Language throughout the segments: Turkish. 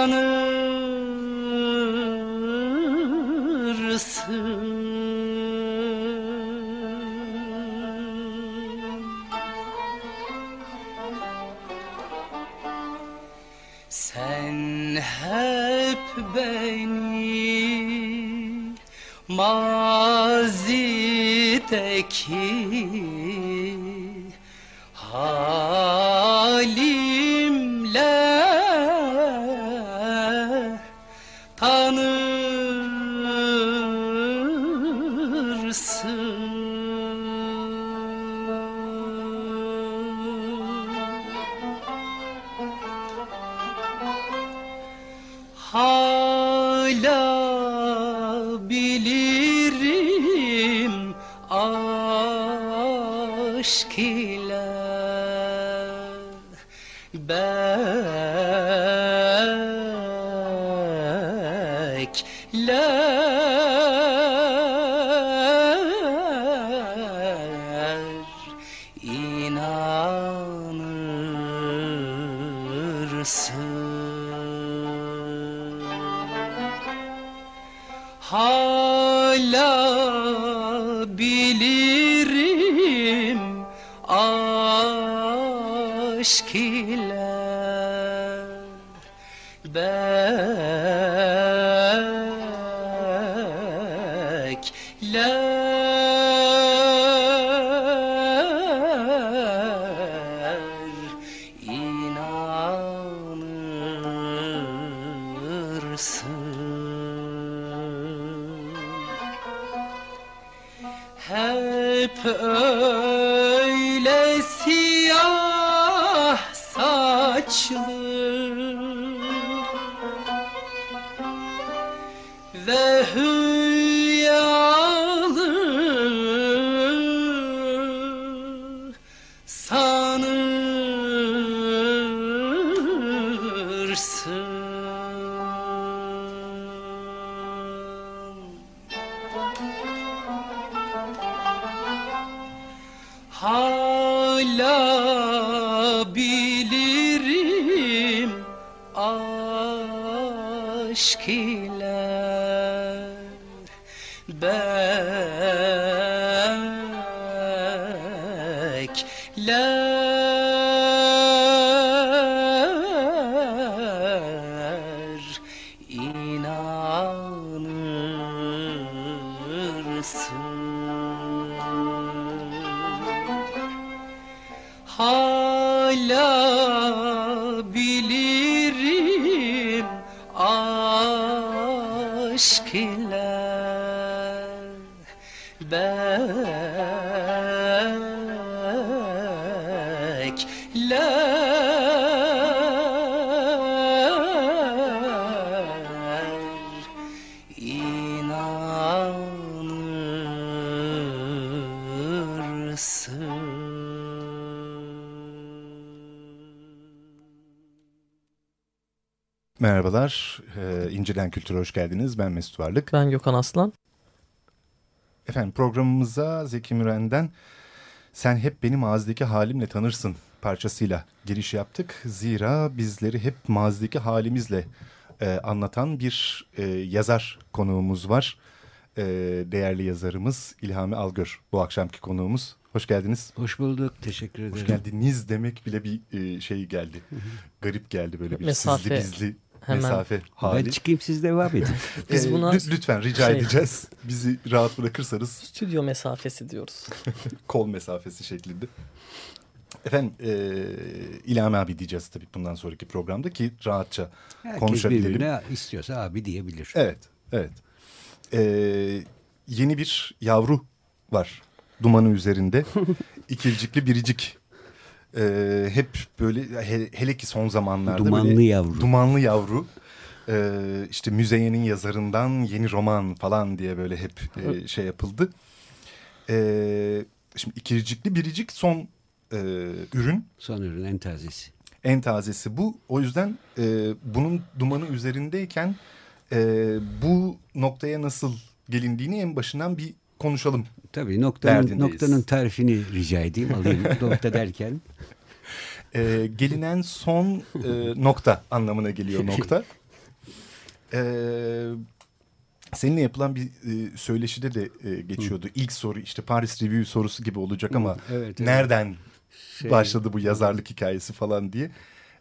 tanırsın. Sen hep beni mazideki ile Hep öyle siyah saçlı Merhabalar, ee, İncelen Kültür'e hoş geldiniz. Ben Mesut Varlık. Ben Gökhan Aslan. Efendim programımıza Zeki Müren'den Sen Hep Beni Mazideki Halimle Tanırsın parçasıyla giriş yaptık. Zira bizleri hep mazideki halimizle e, anlatan bir e, yazar konuğumuz var. E, değerli yazarımız İlhami Algör bu akşamki konuğumuz. Hoş geldiniz. Hoş bulduk. Teşekkür ederim. Hoş geldiniz demek bile bir e, şey geldi. Garip geldi böyle bir Mesafe. sizli bizli Hemen. mesafe hali. Ben çıkayım siz devam edin. Biz Ee, buna lü- lütfen rica şey- edeceğiz. Bizi rahat bırakırsanız stüdyo mesafesi diyoruz. kol mesafesi şeklinde. Efendim e, İlhami abi diyeceğiz tabii bundan sonraki programda ki rahatça Herkes konuşabilelim. birbirine istiyorsa abi diyebilir. Evet, evet. E, yeni bir yavru var dumanı üzerinde. İkircikli biricik. E, hep böyle he- hele ki son zamanlarda Dumanlı böyle, yavru. Dumanlı yavru. E, işte Müzeyyen'in yazarından yeni roman falan diye böyle hep e, şey yapıldı. E, şimdi ikircikli biricik son e, ürün. Son ürün en tazesi. En tazesi bu. O yüzden e, bunun dumanı üzerindeyken e, bu noktaya nasıl gelindiğini en başından bir konuşalım. Tabii noktanın, Derdindeyiz. noktanın tarifini rica edeyim alayım nokta derken. E, gelinen son e, nokta anlamına geliyor nokta. E, seninle yapılan bir e, söyleşide de e, geçiyordu. İlk soru işte Paris Review sorusu gibi olacak ama Evet, evet. nereden Şey- başladı bu yazarlık hikayesi falan diye.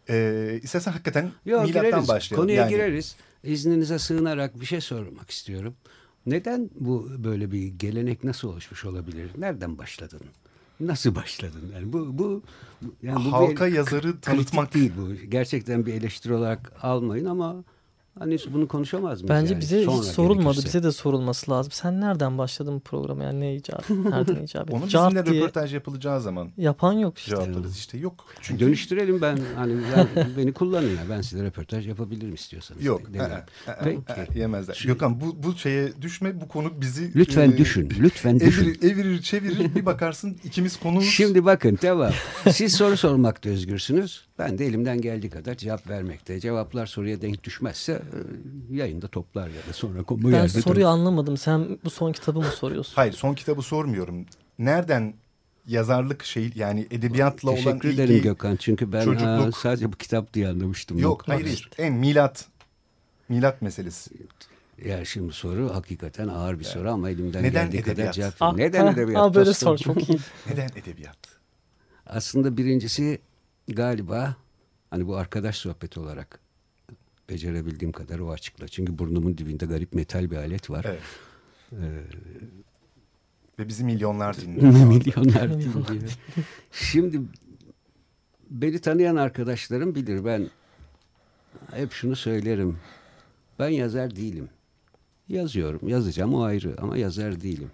E, istersen hakikaten Yok milattan gireriz. başlayalım. Konuya Yani- gireriz. İzninize sığınarak bir şey sormak istiyorum. Neden bu böyle bir gelenek nasıl oluşmuş olabilir? Nereden başladın? Nasıl başladın? Yani bu bu yani bu Halka bir- yazarı tanıtmak değil bu. Gerçekten bir eleştiri olarak almayın ama hani bunu konuşamaz mıyız? Bence yani? bize Sonra hiç sorulmadı. gerekirse. Bize de sorulması lazım. Sen nereden başladın bu programa? Yani ne icap? Nereden icap? Onu Cart bizimle diye röportaj yapılacağı zaman yapan yok işte. cevaplarız işte yok. Çünkü Dönüştürelim ben hani ben- beni kullanın ya. Ben size röportaj yapabilirim istiyorsanız. yok. Dedim. Aa, aa, Peki. aa, yemezler. Gökhan bu bu şeye düşme bu konu bizi Lütfen e, düşün. Lütfen düşün. Evirir, evirir çevirir bir bakarsın ikimiz konuğuz. Şimdi bakın tamam. Siz soru sormakta özgürsünüz. Ben de elimden geldiği kadar cevap vermekte. Cevaplar soruya denk düşmezse e, yayında toplar ya da sonra bu Ben soruyu anlamadım. Sen bu son kitabı mı soruyorsun? Hayır son kitabı sormuyorum. Nereden yazarlık şey yani edebiyatla olan Teşekkür ederim Gökhan. Çünkü ben çocukluk- ha, sadece bu kitap diye anlamıştım. yok hayır hayır. en milat milat meselesi. Ya şimdi soru hakikaten ağır bir soru ama elimden Neden geldiği kadar edebiyat? cevap Ah, Neden ah, edebiyat? ah, böyle sor çok iyi. Neden edebiyat? Aslında birincisi galiba hani bu arkadaş sohbeti olarak becerebildiğim kadar o açıkla. Çünkü burnumun dibinde garip metal bir alet var. Evet. Ee, Ve bizi milyonlar dinliyor. Milyonlar dinliyor. Şimdi beni tanıyan arkadaşlarım bilir ben hep şunu söylerim. Ben yazar değilim. Yazıyorum, yazacağım o ayrı ama yazar değilim.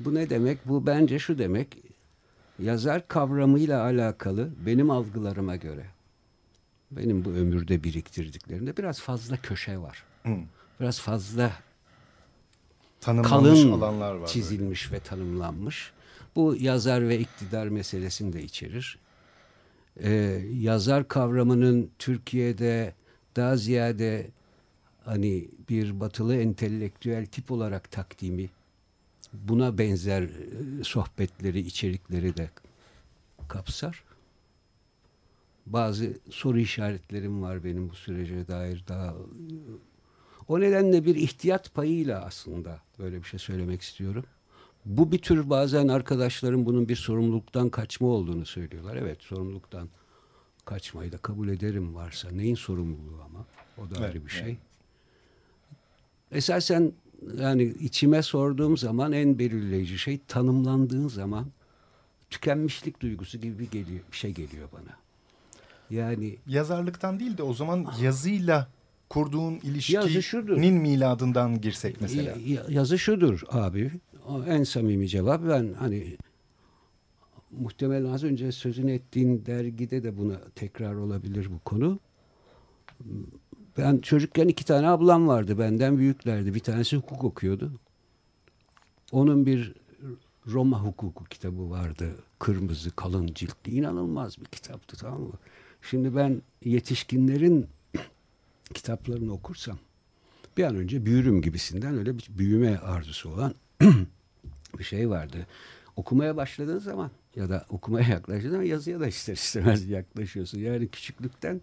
Bu ne demek? Bu bence şu demek. Yazar kavramıyla alakalı benim algılarıma göre benim bu ömürde biriktirdiklerimde biraz fazla köşe var. Hı. Biraz fazla Tanımlanmış kalın alanlar var. çizilmiş ve tanımlanmış. Bu yazar ve iktidar meselesini de içerir. Ee, yazar kavramının Türkiye'de daha ziyade hani bir batılı entelektüel tip olarak takdimi, buna benzer e, sohbetleri, içerikleri de kapsar. Bazı soru işaretlerim var benim bu sürece dair daha o nedenle bir ihtiyat payıyla aslında böyle bir şey söylemek istiyorum. Bu bir tür bazen arkadaşlarım bunun bir sorumluluktan kaçma olduğunu söylüyorlar. Evet sorumluluktan kaçmayı da kabul ederim varsa. Neyin sorumluluğu ama? O da ayrı bir şey. Esasen yani içime sorduğum zaman en belirleyici şey tanımlandığın zaman tükenmişlik duygusu gibi bir, geliyor, bir şey geliyor bana. Yani Yazarlıktan değil de o zaman yazıyla kurduğun ilişkinin miladından girsek mesela. Ya- ya- yazı şudur abi. En samimi cevap ben hani muhtemelen az önce sözünü ettiğin dergide de buna tekrar olabilir bu konu. Ben çocukken iki tane ablam vardı benden büyüklerdi. Bir tanesi hukuk okuyordu. Onun bir Roma hukuku kitabı vardı. Kırmızı kalın ciltli inanılmaz bir kitaptı tamam mı? Şimdi ben yetişkinlerin kitaplarını okursam bir an önce büyürüm gibisinden öyle bir büyüme arzusu olan bir şey vardı. Okumaya başladığın zaman ya da okumaya yaklaştığın zaman yazıya da ister istemez yaklaşıyorsun. Yani küçüklükten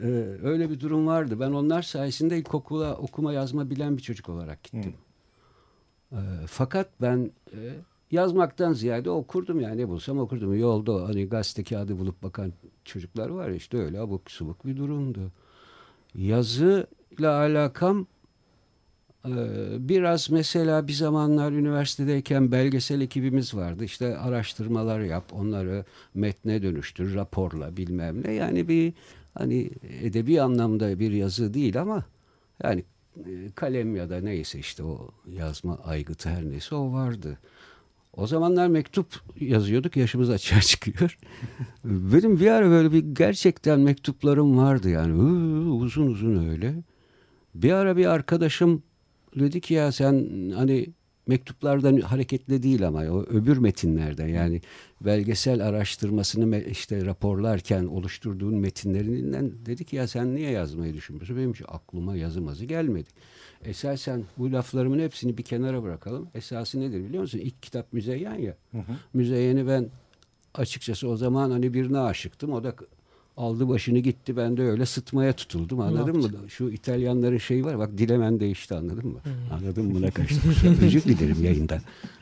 e, öyle bir durum vardı. Ben onlar sayesinde ilkokula okuma yazma bilen bir çocuk olarak gittim. E, fakat ben e, yazmaktan ziyade okurdum yani ne bulsam okurdum. Yolda hani gazete kağıdı bulup bakan çocuklar var işte öyle abuk subuk bir durumdu yazıyla alakam Ee, biraz mesela bir zamanlar üniversitedeyken belgesel ekibimiz vardı. İşte araştırmalar yap, onları metne dönüştür, raporla bilmem ne. Yani bir hani edebi anlamda bir yazı değil ama yani e, kalem ya da neyse işte o yazma aygıtı her neyse o vardı. O zamanlar mektup yazıyorduk yaşımız açığa çıkıyor. Benim bir ara böyle bir gerçekten mektuplarım vardı yani uzun uzun öyle. Bir ara bir arkadaşım dedi ki ya sen hani mektuplardan hareketle değil ama o öbür metinlerden yani belgesel araştırmasını işte raporlarken oluşturduğun metinlerinden dedi ki ya sen niye yazmayı düşünmüyorsun? Benim aklıma yazımazı gelmedi. Esasen bu laflarımın hepsini bir kenara bırakalım. Esası nedir biliyor musun? İlk kitap Müzeyyen ya. Müzeyyen'i ben açıkçası o zaman hani birine aşıktım. O da aldı başını gitti. Ben de öyle sıtmaya tutuldum. Anladın mı? Şu İtalyanların şeyi var. Bak dilemen değişti anladın mı? Anladın mı? Buna kaçtım. Özür dilerim yayında.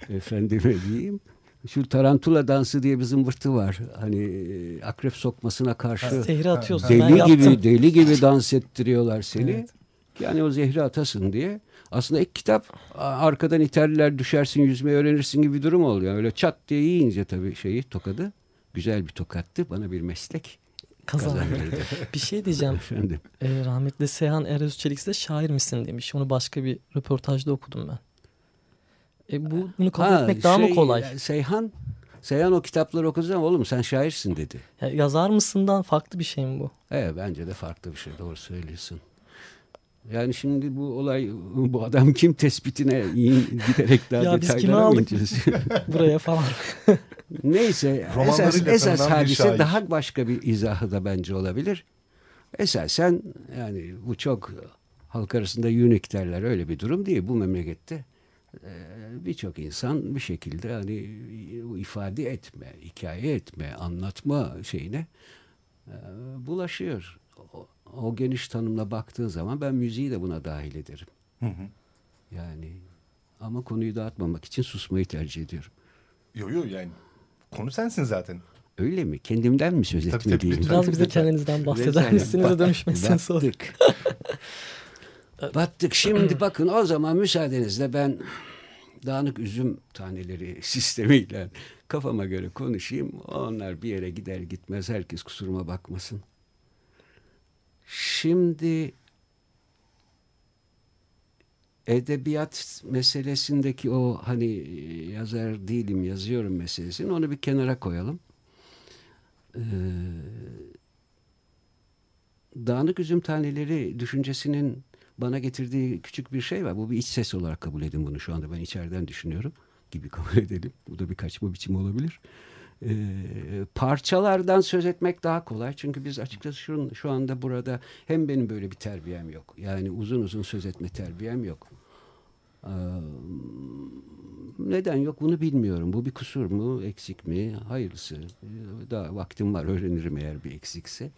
Efendime diyeyim. Şu tarantula dansı diye bir zımbırtı var. Hani e, akrep sokmasına karşı Zehri atıyorsun. ben deli yaptım. gibi deli gibi dans ettiriyorlar seni. Evet. Yani o zehri atasın diye. Aslında ilk kitap arkadan iterler düşersin yüzmeyi öğrenirsin gibi bir durum oluyor. Öyle çat diye yiyince tabii şeyi tokadı. Güzel bir tokattı. Bana bir meslek Kazandı. kazandırdı. Bir şey diyeceğim. Efendim. Ee, rahmetli Seyhan Eröz Çelik de şair misin demiş. Onu başka bir röportajda okudum ben. E bu bunu kabul Ha, etmek daha mı şey, kolay? Seyhan Seyhan o kitapları okuduğu zaman oğlum sen şairsin dedi. Ya yazar mısından farklı bir şey mi bu? Evet bence de farklı bir şey doğru söylüyorsun. Yani şimdi bu olay bu adam kim tespitine in- giderek daha Ya biz kimi aldık? Buraya falan. Neyse esas, esas hadise daha başka bir izahı da bence olabilir. Esasen yani bu çok halk arasında unik derler öyle bir durum değil. Bu memlekette e, birçok insan bir şekilde hani ifade etme, hikaye etme, anlatma şeyine e, bulaşıyor. O, o geniş tanımla baktığın zaman ben müziği de buna dahil ederim. Hı hı. Yani ama konuyu dağıtmamak için susmayı tercih ediyorum. Yo yo yani konu sensin zaten. Öyle mi? Kendimden mi söz Tabii, etmeliyim? tabii. Biraz bize kendinizden bahseder misiniz de Bat- dönüşmesin sonra. Battık. Battık. Şimdi bakın o zaman müsaadenizle ben dağınık üzüm taneleri sistemiyle kafama göre konuşayım. Onlar bir yere gider gitmez herkes kusuruma bakmasın. Şimdi edebiyat meselesindeki o hani yazar değilim yazıyorum meselesini onu bir kenara koyalım. Ee, dağınık üzüm taneleri düşüncesinin bana getirdiği küçük bir şey var. Bu bir iç ses olarak kabul edin bunu şu anda. Ben içeriden düşünüyorum gibi kabul edelim. Bu da bir kaçma biçimi olabilir. Ee, parçalardan söz etmek daha kolay. Çünkü biz açıkçası şu, şu anda burada hem benim böyle bir terbiyem yok. Yani uzun uzun söz etme terbiyem yok. Ee, neden yok bunu bilmiyorum. Bu bir kusur mu, eksik mi? Hayırlısı. Ee, Daha vaktim var öğrenirim eğer bir eksikse.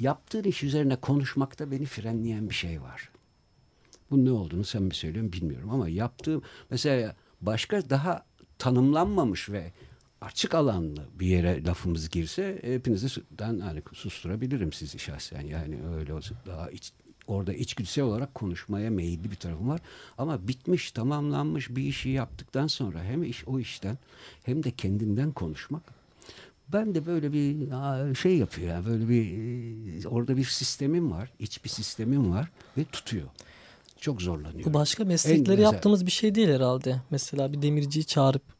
Yaptığın iş üzerine konuşmakta beni frenleyen bir şey var. Bunun ne olduğunu sen mi söylüyorsun bilmiyorum ama yaptığım mesela başka daha tanımlanmamış ve açık alanlı bir yere lafımız girse hepinizi ben hani susturabilirim sizi şahsen. Yani öyle olsa daha iç, orada içgüdüsel olarak konuşmaya meyilli bir tarafım var. Ama bitmiş tamamlanmış bir işi yaptıktan sonra hem iş o işten hem de kendinden konuşmak ben de böyle bir şey yapıyor. Yani böyle bir e, orada bir sistemim var iç bir sistemim var ve tutuyor. Çok zorlanıyor. Bu başka meslekleri yaptığımız bir şey değil herhalde. Mesela bir demirciyi çağırıp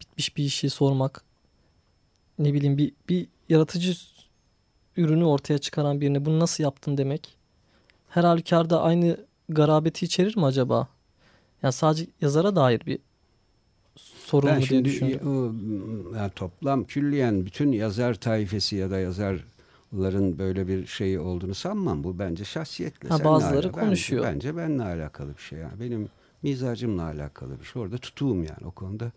bitmiş bir işi sormak. Ne bileyim bir, bir yaratıcı ürünü ortaya çıkaran birine bunu nasıl yaptın demek. Her halükarda aynı garabeti içerir mi acaba? Yani sadece yazara dair bir sorun Ben mu diye o, yani toplam külliyen bütün yazar taifesi ya da yazarların böyle bir şeyi olduğunu sanmam. Bu bence şahsiyetle. Ha, bazıları ala- konuşuyor. Bence, bence benimle alakalı bir şey. Yani benim mizacımla alakalı bir şey. Orada tutuğum yani o konuda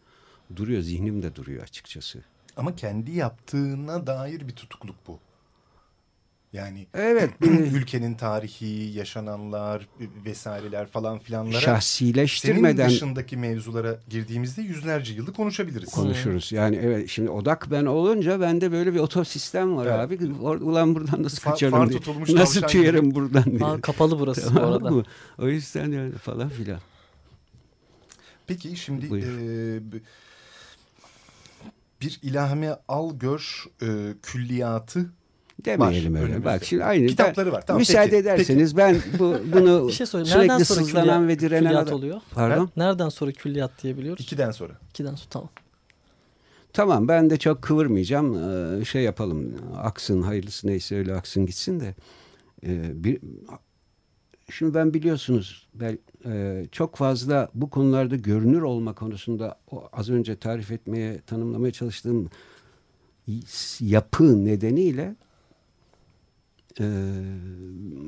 duruyor. Zihnim de duruyor açıkçası. Ama kendi yaptığına dair bir tutukluk bu. Yani Evet. bir ülkenin tarihi, yaşananlar vesaireler falan filanlara senin şahsileştirmeden dışındaki mevzulara girdiğimizde yüzlerce yılı konuşabiliriz. konuşuruz. Yani evet şimdi odak ben olunca bende böyle bir otosistem var Evet. abi. Or- Ulan buradan nasıl Fa- kaçarım far diye. Nasıl tüyerim buradan diye. Aa, kapalı burası bu Tamam arada. mı? O yüzden yani falan filan. Peki şimdi Buyur. e, bir ilhame al gör e, külliyatı Demeyelim Var öyle. önümüzde. Bak şimdi aynı. Kitapları var. Tamam, müsaade peki, ederseniz ben bu, bunu Bir şey. Nereden sürekli sonra sızlanan külliyat, ve direnen külliyat oluyor? Pardon? Nereden sonra külliyat diyebiliyoruz? ikiden sonra. İkiden sonra tamam. Tamam ben de çok kıvırmayacağım. Ee, şey yapalım. Aksın hayırlısı neyse öyle aksın gitsin de. Ee, bir, şimdi ben biliyorsunuz ben, e, çok fazla bu konularda görünür olma konusunda o az önce tarif etmeye, tanımlamaya çalıştığım yapı nedeniyle e,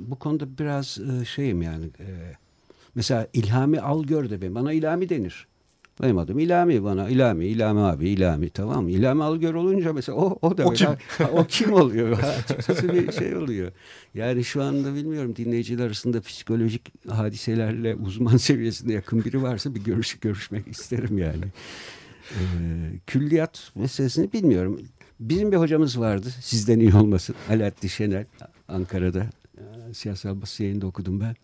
bu konuda biraz e, şeyim yani. E, mesela İlhami Algör de benim. Bana İlhami denir. Benim adım İlhami bana. İlhami, İlhami abi, İlhami tamam mı? İlhami Algör olunca mesela o, o da O mesela- o kim oluyor? Açıkçası bir şey oluyor. Yani şu anda bilmiyorum dinleyiciler arasında psikolojik hadiselerle uzman seviyesinde yakın biri varsa bir görüş görüşmek isterim yani. Ee, külliyat meselesini bilmiyorum. Bizim bir hocamız vardı. Sizden iyi olmasın. Alaaddin Şenel. Ankara'da. e, Siyasal basın yayında okudum ben.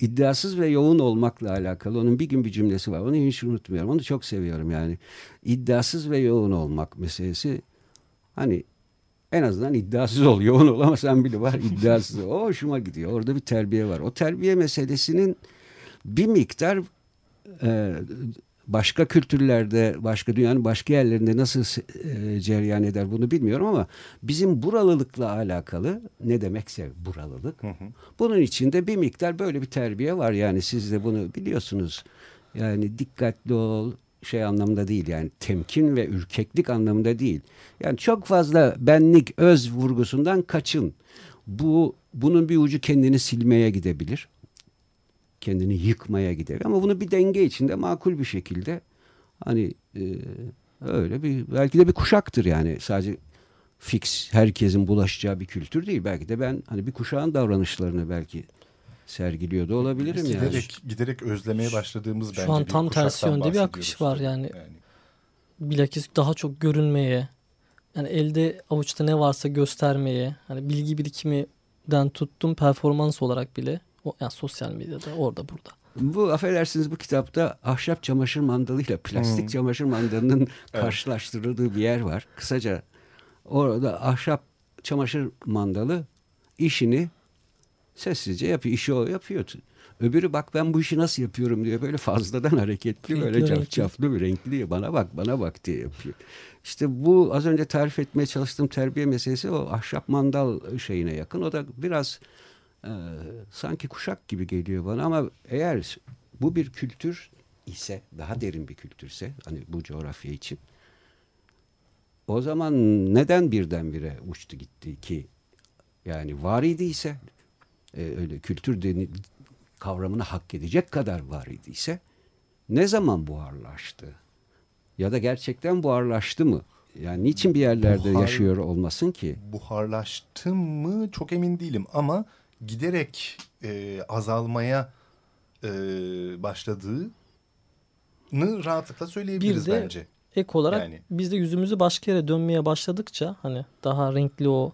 İddiasız ve yoğun olmakla alakalı onun bir gün bir cümlesi var. Onu hiç unutmuyorum. Onu çok seviyorum yani. İddiasız ve yoğun olmak meselesi hani en azından iddiasız ol. Yoğun olamasan bile var iddiasız. O hoşuma gidiyor. Orada bir terbiye var. O terbiye meselesinin bir miktar e, başka kültürlerde, başka dünyanın başka yerlerinde nasıl e, cereyan eder bunu bilmiyorum ama bizim buralılıkla alakalı ne demekse buralılık. Bunun içinde bir miktar böyle bir terbiye var yani siz de bunu biliyorsunuz. Yani dikkatli ol şey anlamında değil yani temkin ve ürkeklik anlamında değil. Yani çok fazla benlik öz vurgusundan kaçın. Bu bunun bir ucu kendini silmeye gidebilir kendini yıkmaya gider. Ama bunu bir denge içinde makul bir şekilde hani e, öyle bir belki de bir kuşaktır yani sadece fix herkesin bulaşacağı bir kültür değil. Belki de ben hani bir kuşağın davranışlarını belki sergiliyor da olabilirim yani. Giderek, giderek özlemeye başladığımız Şu bence an bir tam tersi yönde bir akış var yani. Bilakis daha çok görünmeye, yani elde avuçta ne varsa göstermeye, hani bilgi birikiminden tuttum performans olarak bile, o, yani sosyal medyada orada burada. Bu affedersiniz bu kitapta ahşap çamaşır mandalıyla plastik Hmm. çamaşır mandalının karşılaştırıldığı bir yer var. Kısaca orada ahşap çamaşır mandalı işini sessizce yapıyor. İşi o yapıyor. Öbürü bak ben bu işi nasıl yapıyorum diyor. Böyle fazladan hareketli Renkli, böyle renkli. cafcaflı bir renkli bana bak bana bak diye yapıyor. İşte bu az önce tarif etmeye çalıştığım terbiye meselesi o ahşap mandal şeyine yakın. O da biraz e, sanki kuşak gibi geliyor bana ama eğer bu bir kültür ise daha derin bir kültürse hani bu coğrafya için o zaman neden birdenbire uçtu gitti ki yani var idiyse e, öyle kültür deni, kavramını hak edecek kadar var idiyse ne zaman buharlaştı? Ya da gerçekten buharlaştı mı? Yani niçin bir yerlerde Buhar- yaşıyor olmasın ki? Buharlaştı mı çok emin değilim ama giderek e, azalmaya e, başladığını rahatlıkla söyleyebiliriz Bir de bence. Ek olarak Yani. biz de yüzümüzü başka yere dönmeye başladıkça hani daha renkli o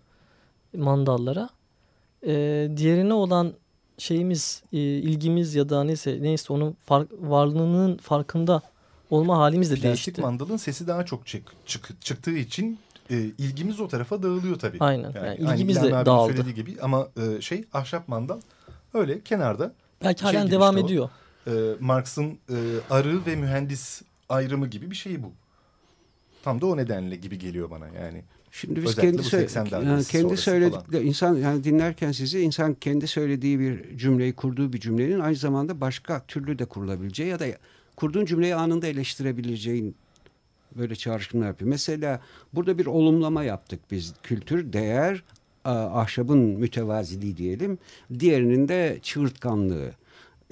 mandallara e, diğerine olan şeyimiz e, ilgimiz ya da neyse neyse onun fark, varlığının farkında olma halimiz de Plastik değişti. mandalın sesi daha çok çık, çık- çıktığı için e, ilgimiz o tarafa dağılıyor tabii. Aynen. Yani aynı ilgimiz de İlhami abinin dağıldı. söylediği gibi ama e, şey ahşap mandal öyle kenarda Belki şey halen devam işte o. ediyor. e, Marx'ın e, arı ve mühendis ayrımı gibi bir şey bu. Tam da o nedenle gibi geliyor bana yani. Şimdi biz Özellikle kendi bu sö- 80 yani kendi sonrası söyledik falan. insan yani dinlerken sizi insan kendi söylediği bir cümleyi kurduğu bir cümlenin aynı zamanda başka türlü de kurulabileceği ya da kurduğun cümleyi anında eleştirebileceğin böyle çağrışımlar yapıyor. Mesela burada bir olumlama yaptık biz. Kültür, değer, ahşabın mütevaziliği diyelim. Diğerinin de çığırtkanlığı.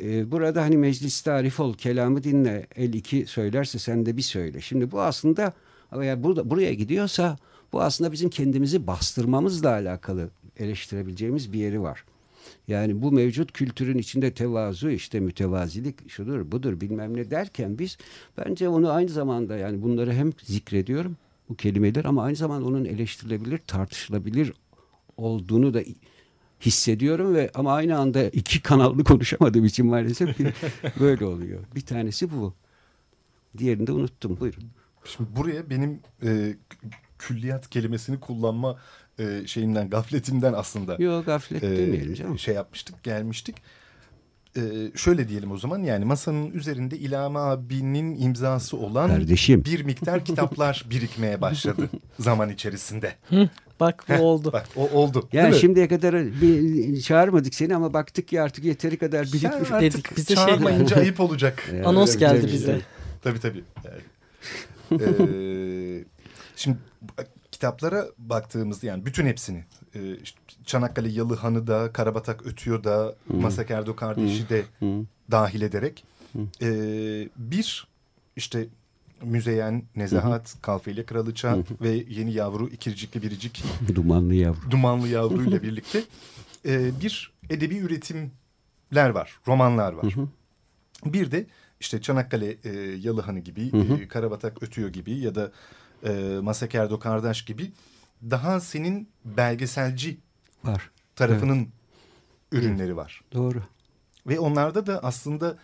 Ee, burada hani meclis tarif ol, kelamı dinle, el iki söylerse sen de bir söyle. Şimdi bu aslında eğer burada, buraya gidiyorsa bu aslında bizim kendimizi bastırmamızla alakalı eleştirebileceğimiz bir yeri var. Yani bu mevcut kültürün içinde tevazu işte mütevazilik şudur budur bilmem ne derken biz bence onu aynı zamanda yani bunları hem zikrediyorum bu kelimeler ama aynı zamanda onun eleştirilebilir tartışılabilir olduğunu da hissediyorum ve ama aynı anda iki kanallı konuşamadığım için maalesef böyle oluyor. Bir tanesi bu. Diğerini de unuttum. Buyurun. Şimdi buraya benim e, külliyat kelimesini kullanma e, şeyimden, gafletimden aslında Yok gaflet e, demeyelim canım. şey yapmıştık, gelmiştik. E, şöyle diyelim o zaman yani masanın üzerinde İlhami abinin imzası olan Kardeşim. bir miktar kitaplar birikmeye başladı zaman içerisinde. Bak bu oldu. Bak o oldu. Yani değil mi? şimdiye kadar bir çağırmadık seni ama baktık ki artık yeteri kadar Yani birikmiş. artık Dedik, bize şey çağırmayınca ayıp olacak. Yani Anons geldi bize. Tabii tabii. Yani, eee, şimdi kitaplara baktığımızda yani bütün hepsini e, Çanakkale Yalıhan'ı da Karabatak Ötüyor da Masak Erdo kardeşi de Hı. dahil ederek e, bir işte Müzeyyen, Nezahat, Kalfeli Kralıça ve Yeni Yavru ikircikli biricik Dumanlı yavru. Dumanlı Yavru ile birlikte e, bir edebi üretimler var, romanlar var. Bir de işte Çanakkale e, Yalıhanı gibi, e, Karabatak Ötüyor gibi ya da e, Masakerdo Kardeş gibi daha senin belgeselci Var. tarafının ürünleri var. Doğru. Ve onlarda da aslında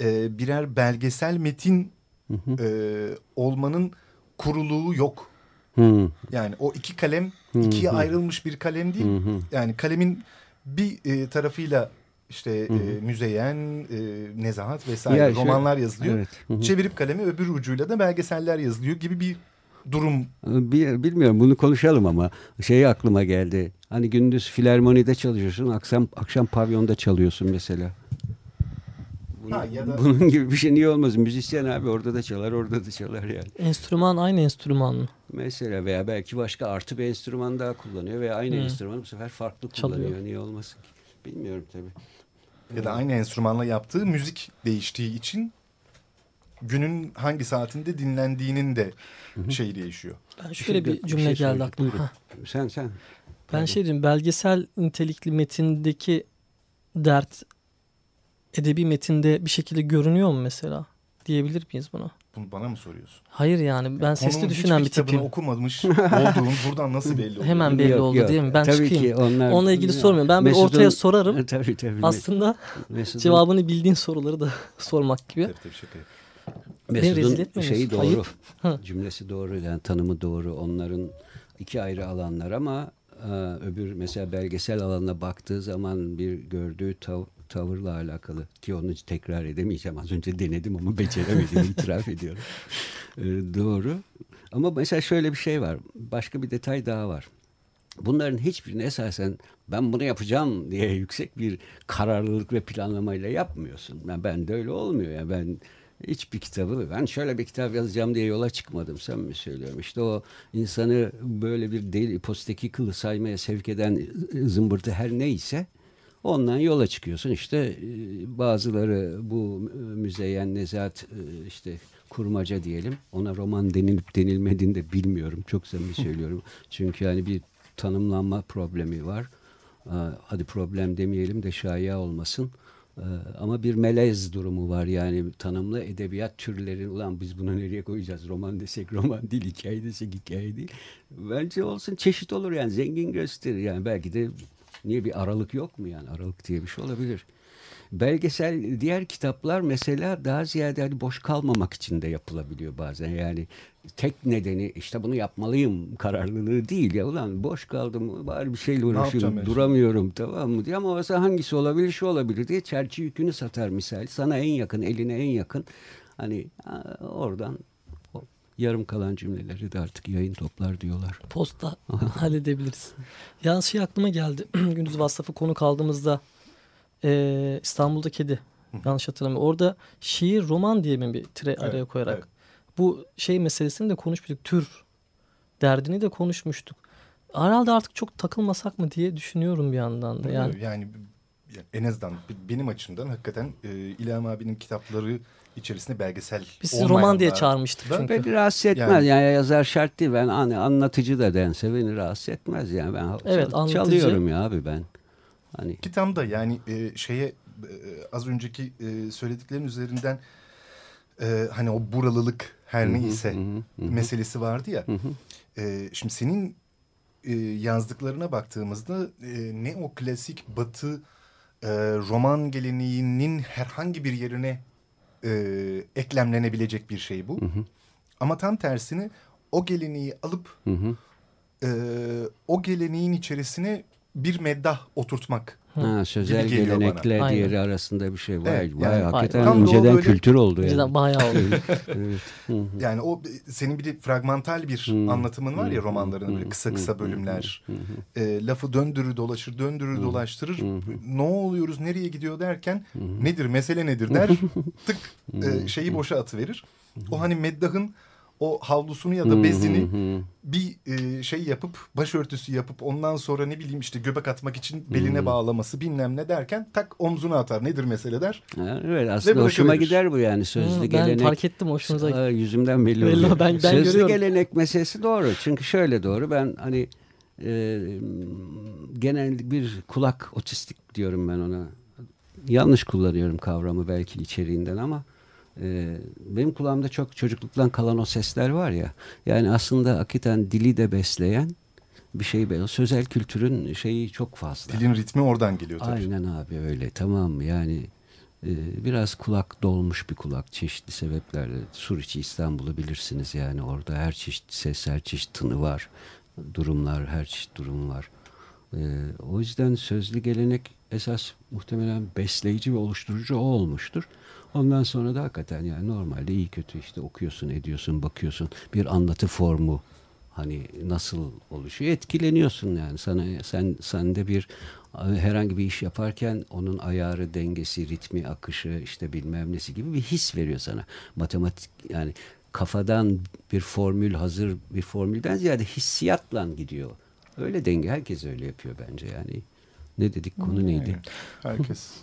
e, birer belgesel metin e, olmanın kuruluğu yok. Hı. Yani o iki kalem ikiye ayrılmış bir kalem değil. Yani kalemin bir e, tarafıyla işte e, müzeyen, e, nezahat vesaire Ya şöyle- romanlar yazılıyor. Evet. Hı hı. Çevirip kalemi öbür ucuyla da belgeseller yazılıyor gibi bir durum. Bir, bilmiyorum bunu konuşalım ama şey aklıma geldi. Hani gündüz filarmonide çalışıyorsun, akşam akşam pavyonda çalıyorsun mesela. Bunun, Ha, ya da- bunun gibi bir şey niye olmaz? Müzisyen abi orada da çalar, orada da çalar yani. Enstrüman aynı enstrüman mı? Mesela veya belki başka artı bir enstrüman daha kullanıyor veya aynı Hı. enstrümanı bu sefer farklı Çalıyor. kullanıyor. Niye olmasın ki? Bilmiyorum tabii. Ya da aynı enstrümanla yaptığı müzik değiştiği için günün hangi saatinde dinlendiğinin de şeyi değişiyor. Ben şöyle bir Şimdi cümle şey geldi aklıma. Sen sen. Ben şey diyeyim belgesel nitelikli metindeki dert edebi metinde bir şekilde görünüyor mu mesela? Diyebilir miyiz buna? Bunu bana mı soruyorsun? Hayır yani ben sesli Konunun düşünen bir tipim. okumamış olduğun buradan nasıl belli oluyor? Hemen belli Yok, oldu yok. değil mi? Ben Tabii çıkayım. ki onlar, Onunla ilgili sormuyorum. Ben bir Mesut'un- ortaya sorarım. tabii tabii. Aslında Mesut'un- cevabını bildiğin soruları da sormak gibi. Tabii tabii şaka Mesut'un şeyi doğru. Ayıp. Cümlesi doğru yani tanımı doğru. Onların iki ayrı alanlar ama e, öbür mesela belgesel alanına baktığı zaman bir gördüğü tav- tavırla alakalı ki onu tekrar edemeyeceğim. Az önce denedim ama beceremedim itiraf ediyorum. E, doğru. Ama mesela şöyle bir şey var. Başka bir detay daha var. Bunların hiçbirini esasen ben bunu yapacağım diye yüksek bir kararlılık ve planlamayla yapmıyorsun. Ben, ben de öyle olmuyor. ya Ben hiçbir kitabı ben şöyle bir kitap yazacağım diye yola çıkmadım. Sen mi söylüyorum? İşte o insanı böyle bir deli posteki kılı saymaya sevk eden zımbırtı her neyse ondan yola çıkıyorsun. İşte e, bazıları bu e, müzeyyen nezahat e, işte kurmaca diyelim. Ona roman denilip denilmediğini de bilmiyorum. Çok samimi söylüyorum. Çünkü hani bir tanımlanma problemi var. Hadi problem demeyelim de şaya olmasın. Ee, Ama bir melez durumu var. Yani tanımlı edebiyat türleri ulan biz bunu nereye koyacağız? Roman desek roman değil hikaye desek hikaye değil. Bence olsun çeşit olur yani zengin gösterir. Yani belki de niye bir aralık yok mu yani? Aralık diye bir şey olabilir. Belgesel diğer kitaplar mesela daha ziyade hani boş kalmamak için de yapılabiliyor bazen. Yani tek nedeni işte bunu yapmalıyım kararlılığı değil ya. Ulan boş kaldım bari bir şeyle uğraşıyorum duramıyorum tamam mı? Diye ama mesela hangisi olabilir şu olabilir diye çerçi yükünü satar misal. Sana en yakın eline en yakın. Hani ha, oradan yarım kalan cümleleri de artık yayın toplar diyorlar. Posta halledebiliriz. Yalnız şey aklıma geldi. Gündüz Vassaf'ı konu kaldığımızda eee, İstanbul'da Kedi. Yanlış hatırlamıyorum. Orada şiir roman diye mi bir tire Evet, araya koyarak. evet. Bu şey meselesini de konuşmuştuk. Tür derdini de konuşmuştuk. Herhalde artık çok takılmasak mı diye düşünüyorum bir yandan da. Yani Yani ya en azından benim açımdan hakikaten e, İlham abinin kitapları içerisinde belgesel Biz olmayanlar roman diye çağırmıştık çünkü. Beni rahatsız etmez. Yani- Yani, yazar şart değil. Ben hani anlatıcı da dense beni rahatsız etmez. Yani ben Evet, çal- çalıyorum ya abi ben. Hani Ki tam da yani e, şeye e, az önceki e, söylediklerin üzerinden e, hani o buralılık her neyse hı hı, hı. meselesi vardı ya. Hı hı. E, şimdi senin e, yazdıklarına baktığımızda e, ne o klasik batı e, roman geleneğinin herhangi bir yerine e, eklemlenebilecek bir şey bu. Ama tam tersini o geleneği alıp Hı hı. e, o geleneğin içerisine bir meddah oturtmak. Ha, sözel Gibi geliyor gelenekle bana. diğeri arasında bir şey. Vay, Evet, vay yani- hakikaten o inceden böyle- kültür oldu yani. Bayağı oldu. evet. Hı hı. Yani o senin bir de fragmantal bir Hmm. anlatımın var ya Hmm. romanların böyle kısa kısa bölümler. E, lafı döndürür dolaşır döndürür dolaştırır. Ne oluyoruz nereye gidiyor derken nedir mesele nedir der. Tık e, şeyi boşa atıverir. O hani meddahın o havlusunu ya da bezini bir e, şey yapıp başörtüsü yapıp ondan sonra ne bileyim işte göbek atmak için beline bağlaması bilmem ne derken tak omzuna atar nedir mesele der. Ha, Evet aslında hoşuma gider bu yani sözlü Hı, ben gelenek. fark ettim hoşunuza. Aa, yüzümden belli oluyor. ben- ben Sözlü görüyorum. gelenek meselesi doğru. Çünkü şöyle doğru. Ben hani e, genel bir kulak otistik diyorum ben ona. Yanlış kullanıyorum kavramı belki içeriğinden ama benim kulağımda çok çocukluktan kalan o sesler var ya. Yani aslında hakikaten dili de besleyen bir şey. be- Sözel kültürün şeyi çok fazla. Dilin ritmi oradan geliyor tabii. Aynen abi öyle tamam yani e, biraz kulak dolmuş bir kulak çeşitli sebeplerle Suriçi İstanbul'u bilirsiniz yani orada her çeşit ses her çeşit tını var durumlar her çeşit durum var E, o yüzden sözlü gelenek esas muhtemelen besleyici ve oluşturucu o olmuştur. Ondan sonra da hakikaten yani normalde iyi kötü işte okuyorsun ediyorsun bakıyorsun. Bir anlatı formu hani nasıl oluşuyor? Etkileniyorsun yani. Sana sen sende bir herhangi bir iş yaparken onun ayarı dengesi ritmi akışı işte bilmem nesi gibi bir his veriyor sana. Matematik yani kafadan bir formül hazır bir formülden ziyade hissiyatla gidiyor öyle denge herkes öyle yapıyor bence yani ne dedik konu neydi Herkes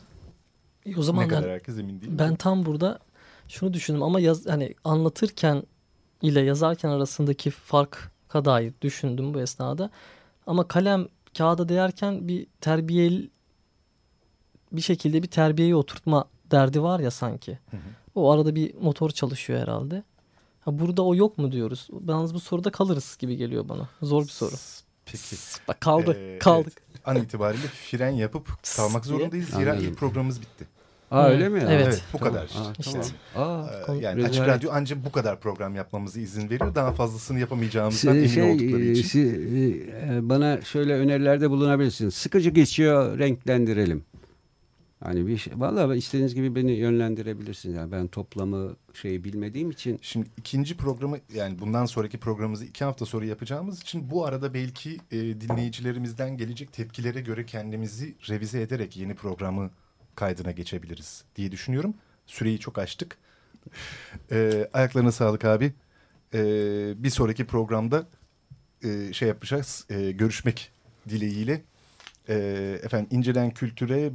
O zaman ne kadar ben- herkes emin değil. Ben tam burada şunu düşündüm ama yaz, hani anlatırken ile yazarken arasındaki farka dair düşündüm bu esnada. Ama kalem kağıda değerken bir terbiyeli bir şekilde bir terbiyeyi oturtma derdi var ya sanki. O arada bir motor çalışıyor herhalde. Ha burada o yok mu diyoruz? Yalnız bu soruda kalırız gibi geliyor bana. Zor bir soru. Peki. Bak kaldı, Ee, kaldık. evet. An itibariyle fren yapıp kalmak zorundayız. Zira Anladım. ilk programımız bitti. Aa Hı, öyle mi? ya? evet. bu Tamam. kadar işte. Aa, İşte. tamam. Aa, Ee, yani Açık. Radyo ancak bu kadar program yapmamızı izin veriyor. Daha fazlasını yapamayacağımızdan Şey, emin şey, oldukları e, için. si- e, bana şöyle önerilerde bulunabilirsiniz. Sıkıcı geçiyor, renklendirelim. Hani bir şey, vallahi istediğiniz gibi beni yönlendirebilirsiniz. Yani ben toplamı şey bilmediğim için Şimdi ikinci programı yani bundan sonraki programımızı iki hafta sonra yapacağımız için bu arada belki e, dinleyicilerimizden gelecek tepkilere göre kendimizi revize ederek yeni programı kaydına geçebiliriz diye düşünüyorum. Süreyi çok aştık. E, ayaklarına sağlık abi. E, bir sonraki programda e, şey yapacağız. e, görüşmek dileğiyle. E, efendim incelen kültüre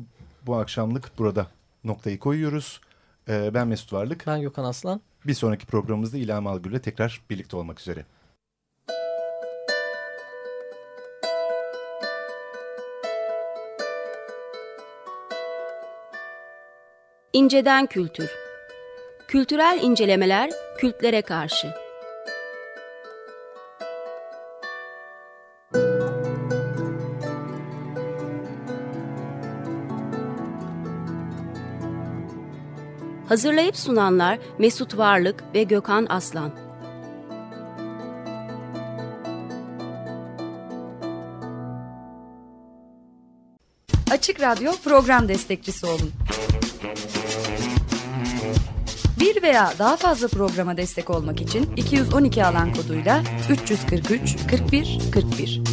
bu akşamlık burada noktayı koyuyoruz. E, ben Mesut Varlık. Ben Gökhan Aslan. Bir sonraki programımızda İlham Algül'le tekrar birlikte olmak üzere. İnceden Kültür Kültürel incelemeler kültlere karşı. Hazırlayıp sunanlar Mesut Varlık ve Gökhan Aslan. Açık Radyo program destekçisi olun. Bir veya daha fazla programa destek olmak için 212 alan koduyla 343 41 41.